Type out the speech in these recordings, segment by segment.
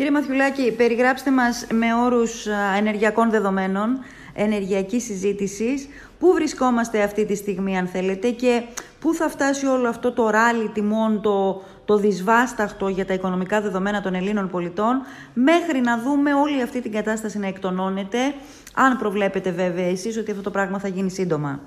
Κύριε Μαθιουλάκη, περιγράψτε μας με όρους ενεργειακών δεδομένων, ενεργειακής συζήτησης, πού βρισκόμαστε αυτή τη στιγμή αν θέλετε και πού θα φτάσει όλο αυτό το ράλι τιμών, το, το δυσβάσταχτο για τα οικονομικά δεδομένα των Ελλήνων πολιτών, μέχρι να δούμε όλη αυτή την κατάσταση να εκτονώνεται, αν προβλέπετε βέβαια εσείς ότι αυτό το πράγμα θα γίνει σύντομα.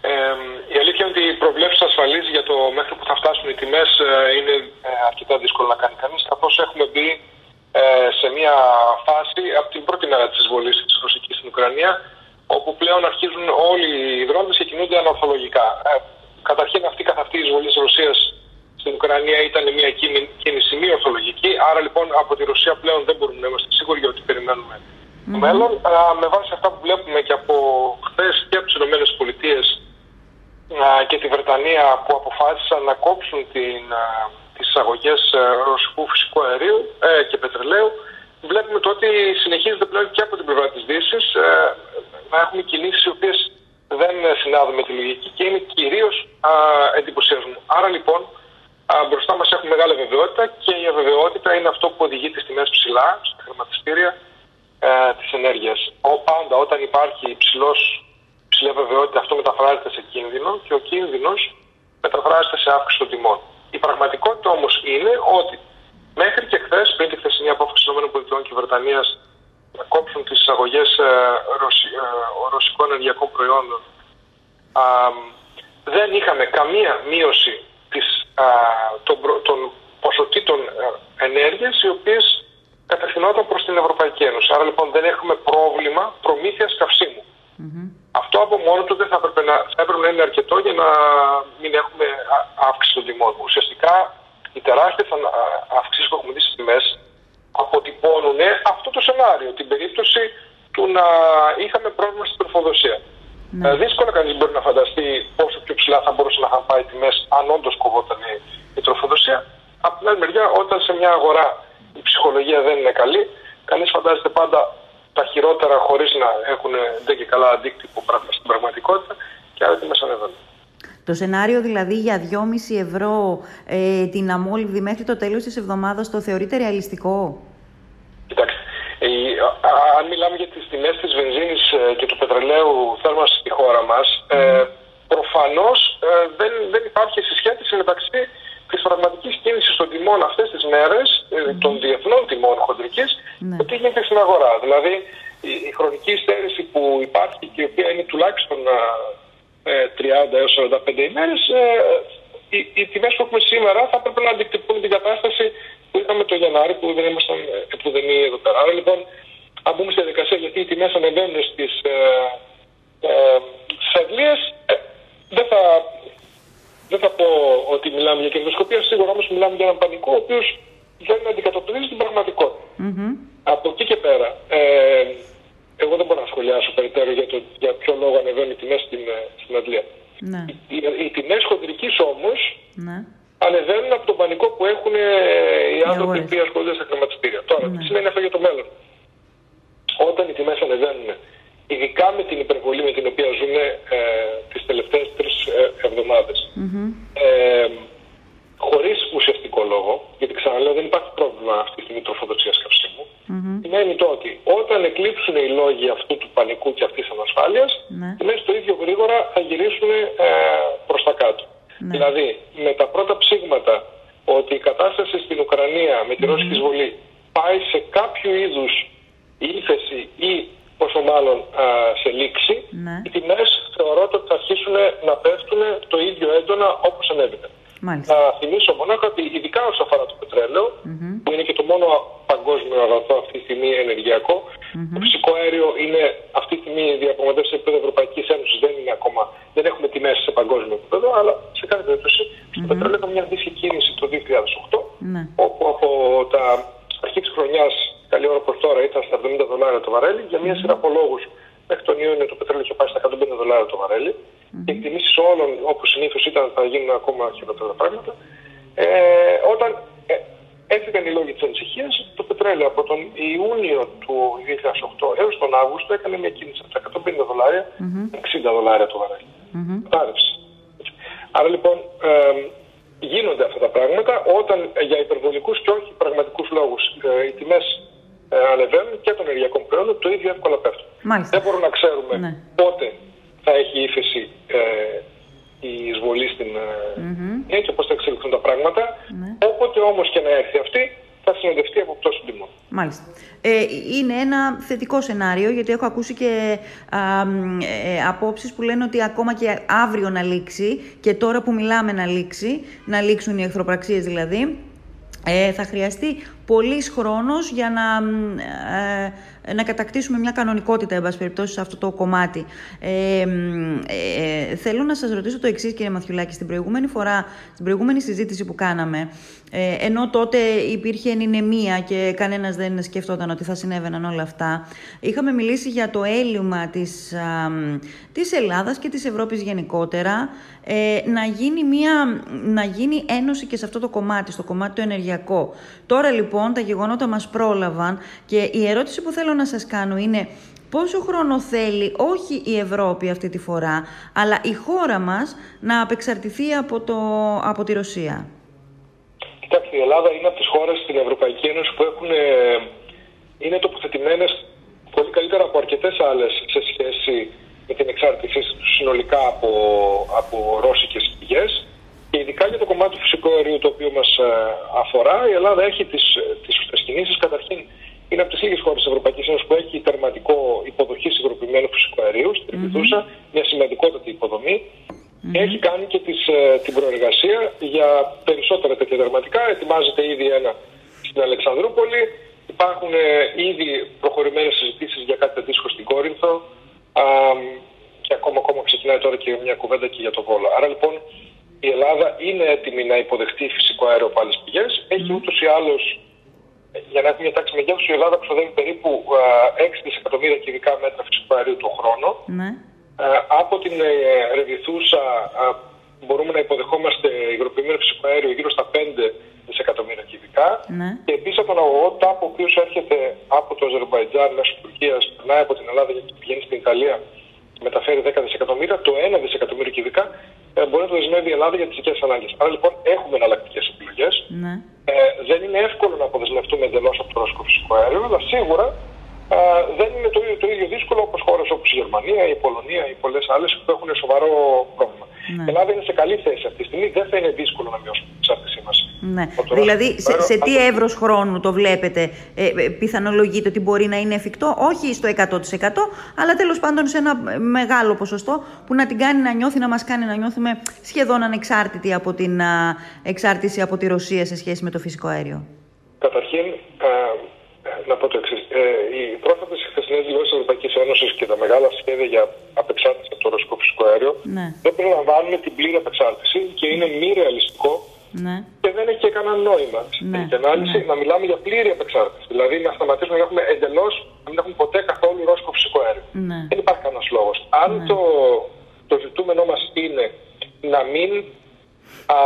Ε, η αλήθεια είναι ότι οι προβλέψεις ασφαλή για το μέχρι που θα φτάσουν οι τιμές ε, είναι ε, αρκετά δύσκολο να κάνει κανείς, καθώς έχουμε μπει ε, σε μια φάση από την πρώτη μέρα της εισβολής της Ρωσικής στην Ουκρανία, όπου πλέον αρχίζουν όλοι οι δρόμοι και κινούνται ανορθολογικά. καταρχήν, αυτή καθ' αυτή η εισβολή της Ρωσίας στην Ουκρανία ήταν μια κίνηση μη ορθολογική. Άρα λοιπόν από τη Ρωσία πλέον δεν μπορούμε να είμαστε σίγουροι ότι περιμένουμε το μέλλον. με βάση αυτά που βλέπουμε και από χθε και από τι ΗΠΑ και τη Βρετανία που αποφάσισαν να κόψουν την, τις εισαγωγές ε, ρωσικού φυσικού αερίου ε, και πετρελαίου βλέπουμε το ότι συνεχίζεται πλέον και από την πλευρά της Δύσης ε, να έχουμε κινήσεις οι οποίες δεν συνάδουν με τη λογική και είναι κυρίως εντυπωσιασμού. Άρα λοιπόν μπροστά μας έχουμε μεγάλη βεβαιότητα και η αβεβαιότητα είναι αυτό που οδηγεί τις τιμές ψηλά στα χρηματιστήρια ε, της ενέργειας. Ο, πάντα όταν υπάρχει υψηλός υψηλή βεβαιότητα αυτό μεταφράζεται σε κίνδυνο και ο κίνδυνος μεταφράζεται σε αύξηση των τιμών. Η πραγματικότητα όμως είναι ότι μέχρι και χθες, πριν τη χθεσινή απόφαση των ΗΠΑ και Βρετανίας να κόψουν τις εισαγωγές ε, ε, ρωσικών ενεργειακών προϊόντων, δεν είχαμε καμία μείωση της, των, των ποσοτήτων ε, ενέργειας οι οποίες κατευθυνόταν προς την Ευρωπαϊκή Ένωση. Άρα λοιπόν δεν έχουμε πρόβλημα προμήθειας καυσίμου. Αυτό από μόνο του δεν θα έπρεπε να, θα έπρεπε να είναι αρκετό για να μην έχουμε αύξηση των τιμών. Ουσιαστικά οι τεράστιες αυξήσεις που έχουμε δει στις τιμές αποτυπώνουν αυτό το σενάριο, την περίπτωση του να είχαμε πρόβλημα στην τροφοδοσία. Ναι. Ε, δύσκολα κανείς μπορεί να φανταστεί πόσο πιο ψηλά θα μπορούσαν να είχαν πάει τιμές αν όντως κοβόταν η, η τροφοδοσία. Από την άλλη μεριά, όταν σε μια αγορά η ψυχολογία δεν είναι καλή, κανείς φαντάζεται πάντα τα χειρότερα χωρίς να έχουν δεν και καλά αντίκτυπο στην πραγματικότητα και άρα τι μας ανέβαινε. Το σενάριο δηλαδή για 2,5 ευρώ ε, την αμόλυβδη μέχρι το τέλος της εβδομάδας το θεωρείτε ρεαλιστικό; Κοιτάξτε, ε, αν μιλάμε για τις τιμές της βενζίνης ε, και του πετρελαίου θέρμανσης στη χώρα μας, ε, προφανώς ε, δεν, δεν υπάρχει συσχέτιση μεταξύ τη πραγματική κίνηση των τιμών αυτέ τι μέρε, mm. των διεθνών τιμών χοντρική, ναι. και τι γίνεται στην αγορά. Δηλαδή, η, η χρονική στέρηση που υπάρχει και η οποία είναι τουλάχιστον ε, 30 έως 45 ημέρες, ε, οι, οι τιμές που έχουμε σήμερα θα έπρεπε να αντικτυπούν την κατάσταση που είχαμε το Γενάρη, που δεν ήμασταν επουδενή εδώ πέρα. Άρα λοιπόν, αν μπούμε στη διαδικασία γιατί οι τιμές ανεβαίνουν στις ε, ε, ε, δεν θα δεν θα πω ότι μιλάμε για κερδοσκοπία, σίγουρα όμως μιλάμε για έναν πανικό ο οποίος δεν αντικατοπτρίζει την πραγματικότητα. Mm-hmm. Από εκεί και πέρα, ε, εγώ δεν μπορώ να σχολιάσω περιττέρω για, το, για ποιο λόγο ανεβαίνουν οι τιμές στην, ε, στην Αγγλία. Ναι. Οι, οι, οι τιμές χοντρικής όμως ναι. ανεβαίνουν από τον πανικό που έχουν ε, οι άνθρωποι που ασχολούνται στα χρηματιστήρια. Τώρα, ναι. τι σημαίνει αυτό για το μέλλον; Όταν οι τιμές ανεβαίνουν ειδικά με την υπερβολή με την οποία ζούμε ε, τις τελευταίες τρεις ε, εβδομάδες. Mm-hmm. Ε, χωρίς ουσιαστικό λόγο, γιατί ξαναλέω δεν υπάρχει πρόβλημα αυτή τη στιγμή τροφοδοσίας καυσίμου, mm-hmm. σημαίνει το ότι όταν εκλείψουν οι λόγοι αυτού του πανικού και αυτής της ανασφάλειας, mm-hmm. μέσα το ίδιο γρήγορα θα γυρίσουν ε, προς τα κάτω. Ναι. Δηλαδή, με τα πρώτα ψήγματα ότι η κατάσταση στην Ουκρανία με τη ρωσικη εισβολή πάει σε κάποιο είδους ύφεση ή πόσο μάλλον α, σε λήξη, ναι. οι τιμές θεωρώ ότι θα αρχίσουν να πέφτουν το ίδιο έντονα όπως ανέβηκαν. Να θυμίσω μονάχα ότι ειδικά όσον αφορά το πετρελαιο που είναι και το μόνο παγκόσμιο αγαθό αυτή τη στιγμή ενεργειακό, το φυσικό αέριο είναι αυτή τη στιγμή διαπραγματεύσεις σε επίπεδο Ευρωπαϊκής Ένωσης, δεν είναι ακόμα, δεν έχουμε τιμές σε παγκόσμιο επίπεδο, αλλά σε κάθε περίπτωση στο πετρέλαιο είχαμε μια αντίστοιχη κίνηση το 2008, ναι. όπου από τα αρχή τη χρονιά καλή ώρα προ τώρα ήταν στα 70 δολάρια το βαρέλι. Για μια σειρά από λόγου μέχρι τον Ιούνιο το πετρέλαιο είχε πάει στα 150 δολάρια το βαρέλι. Mm-hmm. Και οι εκτιμήσει όλων, όπω συνήθω ήταν, θα γίνουν ακόμα χειρότερα πράγματα. Ε, όταν ε, έφυγαν οι λόγοι της ανησυχίας, το πετρέλαιο από τον Ιούνιο του 2008 έως τον Αύγουστο έκανε μια κίνηση από τα 150 δολάρια mm-hmm. 60 δολάρια το βαρέλι. Mm-hmm. Άρα λοιπόν, ε, γίνονται αυτά τα πράγματα όταν για υπερβολικούς και όχι πραγματικούς λόγους ε, οι τιμές ε, ανεβαίνουν και των ενεργειακών προϊόντων το ίδιο εύκολα πέφτουν. Μάλιστα. Δεν μπορούμε να ξέρουμε Ναι. πότε θα έχει ύφεση ε, η εισβολή στην ε, και πώς θα εξελιχθούν τα πράγματα. Ναι. Όποτε όμως και να έρθει αυτή θα συνοδευτεί από πτώση τιμών. Μάλιστα. Ε, είναι ένα θετικό σενάριο, γιατί έχω ακούσει και α, μ, ε, απόψεις που λένε ότι ακόμα και αύριο να λήξει και τώρα που μιλάμε να λήξει, να λήξουν οι εχθροπραξίες δηλαδή, ε, θα χρειαστεί πολύς χρόνος για να, μ, ε, να κατακτήσουμε μια κανονικότητα, εν πάση περιπτώσει, σε αυτό το κομμάτι. Ε, μ, ε, θέλω να σας ρωτήσω το εξής, κύριε Μαθιουλάκη. Στην προηγούμενη φορά, στην προηγούμενη συζήτηση που κάναμε, ε, ενώ τότε υπήρχε ενηνεμία και κανένας δεν σκεφτόταν ότι θα συνέβαιναν όλα αυτά, είχαμε μιλήσει για το έλλειμμα της, α, μ, της Ελλάδας και της Ευρώπης γενικότερα, ε, να, γίνει μια, να γίνει ένωση και σε αυτό το κομμάτι, στο κομμάτι το ενεργειακό. Τώρα λοιπόν τα γεγονότα μας πρόλαβαν και η ερώτηση που θέλω να σας κάνω είναι πόσο χρόνο θέλει όχι η Ευρώπη αυτή τη φορά, αλλά η χώρα μας να απεξαρτηθεί από, το, από τη Ρωσία; Κοιτάξτε, η Ελλάδα είναι από τις χώρες στην Ευρωπαϊκή Ένωση που έχουν, ε, είναι τοποθετημένες πολύ καλύτερα από αρκετές άλλες σε σχέση με την εξάρτησή τους συνολικά από, από ρώσικες πηγές. Και ειδικά για το κομμάτι του φυσικού αερίου το οποίο μας ε, αφορά, η Ελλάδα έχει τις, τις, τις κινήσεις. Καταρχήν είναι από τις λίγες χώρες της Ευρωπαϊκής Ένωσης που έχει τερματικό υποδοχή υγροποιημένου φυσικού αερίου, στην Λιβύδουσα, μια σημαντικότατη υποδομή. Και έχει κάνει και τις, ε, την προεργασία για περισσότερα τέτοια τερματικά. Ετοιμάζεται ήδη ένα στην Αλεξανδρούπολη. Υπάρχουν ε, ήδη προχωρημένες συζητήσεις για κάτι αντίστοιχο στην Κόρινθο. Α, και ακόμα, ακόμα ξεκινάει τώρα και μια κουβέντα και για το Βόλο. Άρα λοιπόν η Ελλάδα είναι έτοιμη να υποδεχτεί φυσικό αέριο από άλλες πηγές. Έχει ούτως ή άλλως για να έχουμε μια τάξη μεγέθους, η Ελλάδα ξοδεύει περίπου α, 6 δισεκατομμύρια κυβικά μέτρα φυσικού αερίου το χρόνο. Ναι. Ε, από την ε, Ρεβιθούσα ε, μπορούμε να υποδεχόμαστε υγροποιημένο φυσικό αέριο γύρω στα 5 δισεκατομμύρια κυβικά. Ναι. Και επίσης από τον αγωγό ΤΑΠ, ο οποίος έρχεται από το Αζερβαϊτζάν μέσω Τουρκία, περνάει από την Ελλάδα και πηγαίνει στην Ιταλία και μεταφέρει 10 δισεκατομμύρια, το 1 δισεκατομμύριο κυβικά ε, μπορεί να το δεσμεύει η Ελλάδα για τις δικές ανάγκες. Άρα λοιπόν έχουμε εναλλακτικές επιλογές. Ναι. Ε, δεν είναι εύκολο να αποδεσμευτούμε εντελώς από το ρώσικο φυσικό αέριο, αλλά σίγουρα ε, δεν είναι το ίδιο, το ίδιο δύσκολο όπως χώρες όπως η Γερμανία, η Πολωνία ή πολλές άλλες που έχουν σοβαρό πρόβλημα. Ναι. Η Ελλάδα είναι σε καλή θέση αυτή τη στιγμή. Δεν θα είναι δύσκολο να μειώσουμε την εξάρτησή μας. Ναι. Δηλαδή, σε, σε τι εύρος χρόνου το βλέπετε, ε, ε, πιθανολογείτε ότι μπορεί να είναι εφικτό, όχι στο 100%, αλλά τέλος πάντων σε ένα μεγάλο ποσοστό που να την κάνει να νιώθει, να μας κάνει να νιώθουμε σχεδόν ανεξάρτητοι από την α, εξάρτηση από τη Ρωσία σε σχέση με το φυσικό αέριο. Καταρχήν, ε, να πω το εξής. Ε, οι πρόσφατες χθεσινές δηλώσεις της Ευρωπαϊκής Ένωσης και τα μεγάλα σχέδια για απεξάρτηση από το ρωσικό φυσικό αέριο Ναι. δεν περιλαμβάνουν την πλήρη απεξάρτηση και είναι μη ρεαλιστικό Ναι. και δεν έχει και κανένα νόημα στην Ναι, τελική ανάλυση ναι. να μιλάμε για πλήρη απεξάρτηση. Δηλαδή να σταματήσουμε να έχουμε εντελώς, να μην έχουμε ποτέ καθόλου ρώσικο φυσικό αέριο. Ναι. Δεν υπάρχει κανένας λόγος. Αν το, το ζητούμενό μας είναι να μην α,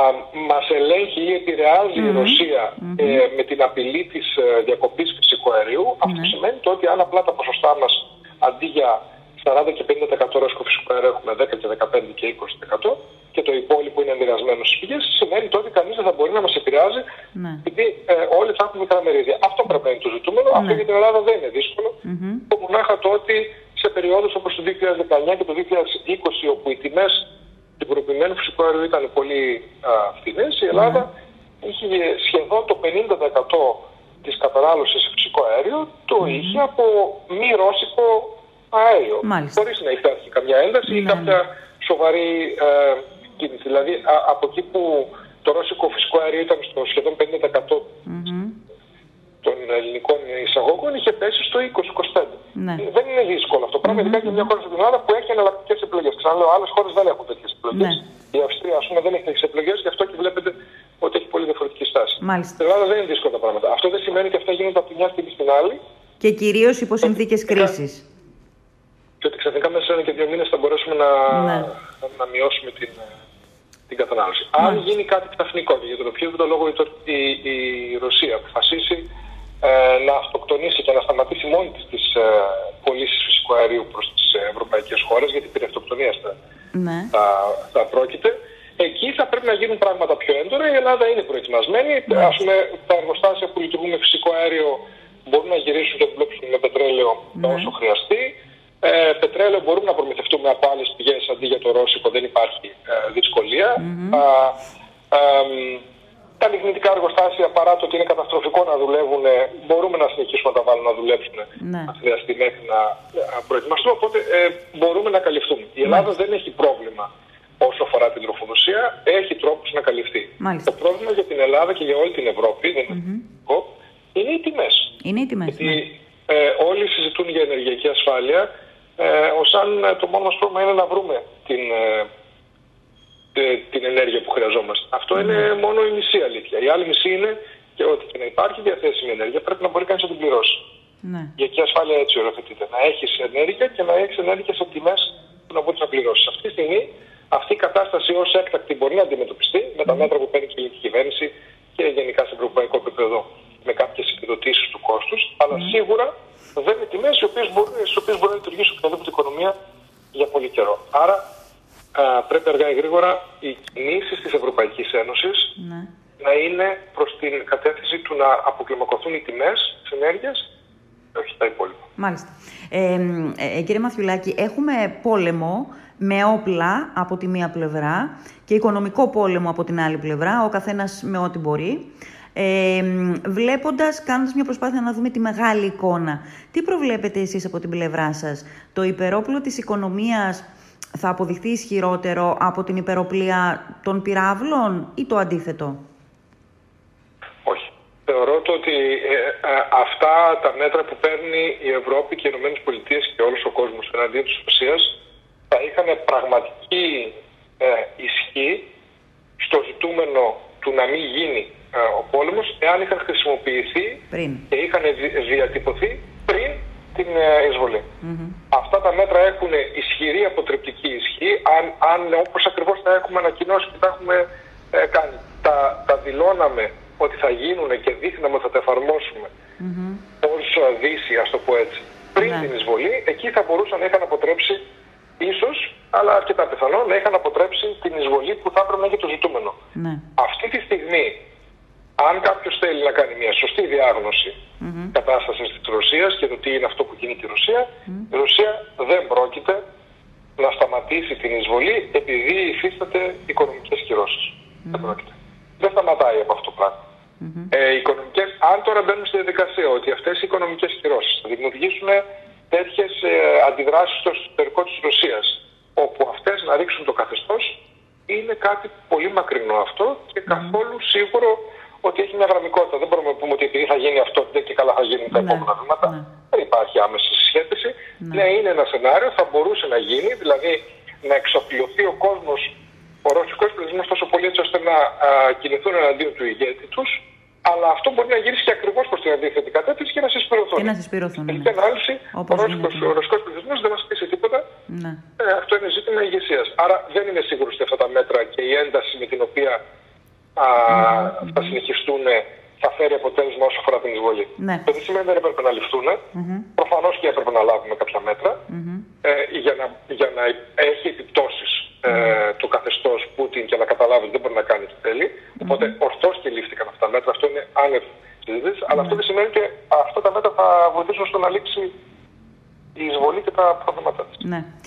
μας ελέγχει ή επηρεάζει η ρωσια ε, με την απειλή της ε, διακοπής φυσικού αερίου, αυτό σημαίνει το ότι αν απλά τα ποσοστά μας αντί για 40 και 50% ρώσικο φυσικό αέριο έχουμε 10 και 15 και 20% και το υπόλοιπο είναι μοιρασμένο στις πηγές, σημαίνει το ότι κανείς δεν θα μπορεί να μας επηρεάζει Ναι. επειδή ε, όλοι θα έχουμε μικρά μερίδια. Αυτό πρέπει να είναι το ζητούμενο. Αυτό για την Ελλάδα δεν είναι δύσκολο. Το μονάχα το ότι σε περιόδους όπως το 2019 και το 2020 όπου οι τιμές του υγροποιημένου φυσικού αερίου ήταν πολύ φθηνές, η Ελλάδα είχε σχεδόν το 50% της κατανάλωσης σε φυσικό αέριο το είχε από μη ρώσικο αέριο. Μάλιστα. Χωρίς να υπάρχει καμιά ένταση ή Ναι, κάποια σοβαρή ε, κίνηση. Δηλαδή α, από εκεί που το ρώσικο φυσικό αέριο ήταν στο σχεδόν 50% Μμμ. των ελληνικών εισαγωγών είχε πέσει στο 20-25. Ναι. Δεν είναι δύσκολο αυτό. Πραγματικά και μια χώρα στην Ελλάδα που έχει εναλλακτικές επιλογές. Ξαναλέω, άλλες χώρες δεν έχουν τέτοιες επιλογές. Ναι. Η Αυστρία, ας πούμε, δεν έχει τέτοιες επιλογές, γι' αυτό και βλέπετε ότι έχει πολύ διαφορετική στάση. Μάλιστα. Στην Ελλάδα δεν είναι δύσκολα τα πράγματα. Αυτό δεν σημαίνει ότι αυτά γίνονται από τη μια στιγμή στην άλλη Και κυρίως υπό συνθήκες κρίσης. και ότι ξαφνικά μέσα σε ένα και δύο μήνες θα μπορέσουμε να, Ναι. να μειώσουμε την, την κατανάλωση. Αν γίνει κάτι ξαφνικό και για τον οποιοδήποτε λόγο η, το- η, η Ρωσία αποφασίσει ε, να αυτοκτονήσει και να σταματήσει μόνη της τις ε, πωλήσεις φυσικού αερίου προς τις ευρωπαϊκές χώρες, γιατί περί αυτοκτονίας θα, Ναι. θα, θα πρόκειται, Εκεί θα πρέπει να γίνουν πράγματα πιο έντονα. Η Ελλάδα είναι προετοιμασμένη. Ναι. Ας πούμε, τα εργοστάσια που λειτουργούν με φυσικό αέριο μπορούν να γυρίσουν και να δουλέψουν με πετρέλαιο Ναι. όσο χρειαστεί. Ε, πετρέλαιο μπορούμε να προμηθευτούμε από άλλε πηγές αντί για το ρώσικο, δεν υπάρχει ε, δυσκολια Α, α, μ, τα λιγνητικά εργοστάσια, παρά το ότι είναι καταστροφικό να δουλεύουν, μπορούμε να συνεχίσουμε να τα βάλουμε να δουλέψουν Ναι. αν χρειαστεί μέχρι να α, προετοιμαστούμε. Οπότε ε, μπορούμε να καλυφθούμε. Η Ελλάδα δεν έχει πρόβλημα όσο αφορά την τροφοδοσία, έχει τρόπους να καλυφθεί. Μάλιστα. Το πρόβλημα για την Ελλάδα και για όλη την Ευρώπη δεν είναι, mm είναι οι τιμές. Είναι οι τιμές. Γιατί Ναι. ε, όλοι συζητούν για ενεργειακή ασφάλεια, ε, ως αν ε, το μόνο μας πρόβλημα είναι να βρούμε την, ε, ε, την ενέργεια που χρειαζόμαστε. Αυτό είναι μόνο η μισή αλήθεια. Η άλλη μισή είναι και ότι και να υπάρχει διαθέσιμη ενέργεια πρέπει να μπορεί κανείς να την πληρώσει. Ναι. Η οικιακή ασφάλεια έτσι οριοθετείται. Να έχεις ενέργεια και να έχεις ενέργεια σε τιμές που να μπορείς να πληρώσεις. Αυτή τη στιγμή αυτή η κατάσταση ως έκτακτη μπορεί να αντιμετωπιστεί με τα μέτρα που παίρνει και η ελληνική κυβέρνηση και γενικά σε ευρωπαϊκό επίπεδο με κάποιες επιδοτήσεις του κόστους. Αλλά σίγουρα δεν είναι τιμές στις οποίες μπορεί να λειτουργήσει οποιαδήποτε οικονομία για πολύ καιρό. Άρα α, πρέπει αργά ή γρήγορα οι κινήσεις της Ευρωπαϊκής Ένωσης ναι. να είναι προς την κατεύθυνση του να αποκλιμακωθούν οι τιμές της ενέργειας όχι τα υπόλοιπα. Μάλιστα. Ε, ε, κύριε Μαθιουλάκη, έχουμε πόλεμο με όπλα από τη μία πλευρά και οικονομικό πόλεμο από την άλλη πλευρά, ο καθένας με ό,τι μπορεί. Ε, βλέποντας, κάνοντας μια προσπάθεια να δούμε τη μεγάλη εικόνα, τι προβλέπετε εσείς από την πλευρά σας, το υπερόπλο της οικονομίας θα αποδειχθεί ισχυρότερο από την υπεροπλία των πυράβλων ή το αντίθετο; Όχι. Θεωρώ το ότι ε, ε, αυτά τα μέτρα που παίρνει η Ευρώπη και οι Ηνωμένες Πολιτείες και όλος ο κόσμος εναντίον της Ρωσίας θα είχαν πραγματική ε, ισχύ στο ζητούμενο του να μην γίνει ε, ο πόλεμος εάν είχαν χρησιμοποιηθεί Πριν. και είχαν δι- διατυπωθεί πριν την ε, εισβολη Αυτά τα μέτρα έχουν ισχυρή αποτρεπτική ισχύ αν, αν όπως ακριβώς τα έχουμε ανακοινώσει και τα έχουμε ε, κάνει. Τα, τα δηλώναμε ότι θα γίνουν και δείχναμε ότι θα τα εφαρμόσουμε ως ε, δύση, ας το πω έτσι, πριν Ναι. την εισβολή, εκεί θα μπορούσαν να είχαν αποτρέψει ίσως, αλλά αρκετά πιθανό, να είχαν αποτρέψει την εισβολή που θα έπρεπε να έχει το ζητούμενο. Ναι. Αυτή τη στιγμή, αν κάποιος θέλει να κάνει μια σωστή διάγνωση κατάστασης της Ρωσίας και το τι είναι αυτό που κινεί τη Ρωσία, η Ρωσία δεν πρόκειται να σταματήσει την εισβολή επειδή υφίσταται οικονομικές κυρώσεις. Δεν πρόκειται. Δεν σταματάει από αυτό το πράγμα. Ε, οι οικονομικές, αν τώρα μπαίνουμε στη διαδικασία ότι αυτές οι οικονομικές κυρώσεις θα δημιουργήσουν τέτοιες ε, αντιδράσεις στο εσωτερικό της Ρωσίας, όπου αυτές να ρίξουν το καθεστώς, είναι κάτι πολύ μακρινό αυτό και καθόλου σίγουρο ότι έχει μια γραμμικότητα. Δεν μπορούμε να πούμε ότι επειδή θα γίνει αυτό, δεν και καλά θα γίνουν τα Ναι, επόμενα βήματα. ναι. Δεν υπάρχει άμεση συσχέτιση. Ναι. είναι ένα σενάριο, θα μπορούσε να γίνει, δηλαδή να εξοπλωθεί ο κόσμος, ο ρωσικό πληθυσμό τόσο πολύ έτσι ώστε να α, κινηθούν εναντίον του ηγέτη τους, αλλά αυτό μπορεί να γυρίσει και ακριβώς προς την αντίθετη κατεύθυνση και να συσπηρωθούν. Και να συσπηρωθούν, Στην ναι. τελική ανάλυση, ο Όπως ρωσικός, γίνεται. ο ρωσικός πληθυσμός δεν μα πείσει τίποτα. Ναι. Ε, αυτό είναι ζήτημα ηγεσίας. Άρα δεν είναι σίγουρος ότι αυτά τα μέτρα και η ένταση με την οποία α, θα συνεχιστούν θα φέρει αποτέλεσμα όσο αφορά την εισβολή. Ναι. Το τι σημαίνει δεν έπρεπε να ληφθούν. Προφανώς και έπρεπε να λάβουμε κάποια μέτρα ε, για, να, για να έχει επιπτώσεις ε, το καθεστώς Πούτιν και να καταλάβει ότι δεν μπορεί να κάνει τι θέλει. Οπότε ορθώς και λήφθηκαν αυτά τα μέτρα. Αυτό είναι άνευ συζήτηση. Αλλά αυτό δεν σημαίνει ότι αυτά τα μέτρα θα βοηθήσουν στο να λήξει η εισβολή και τα προβλήματά της. ναι.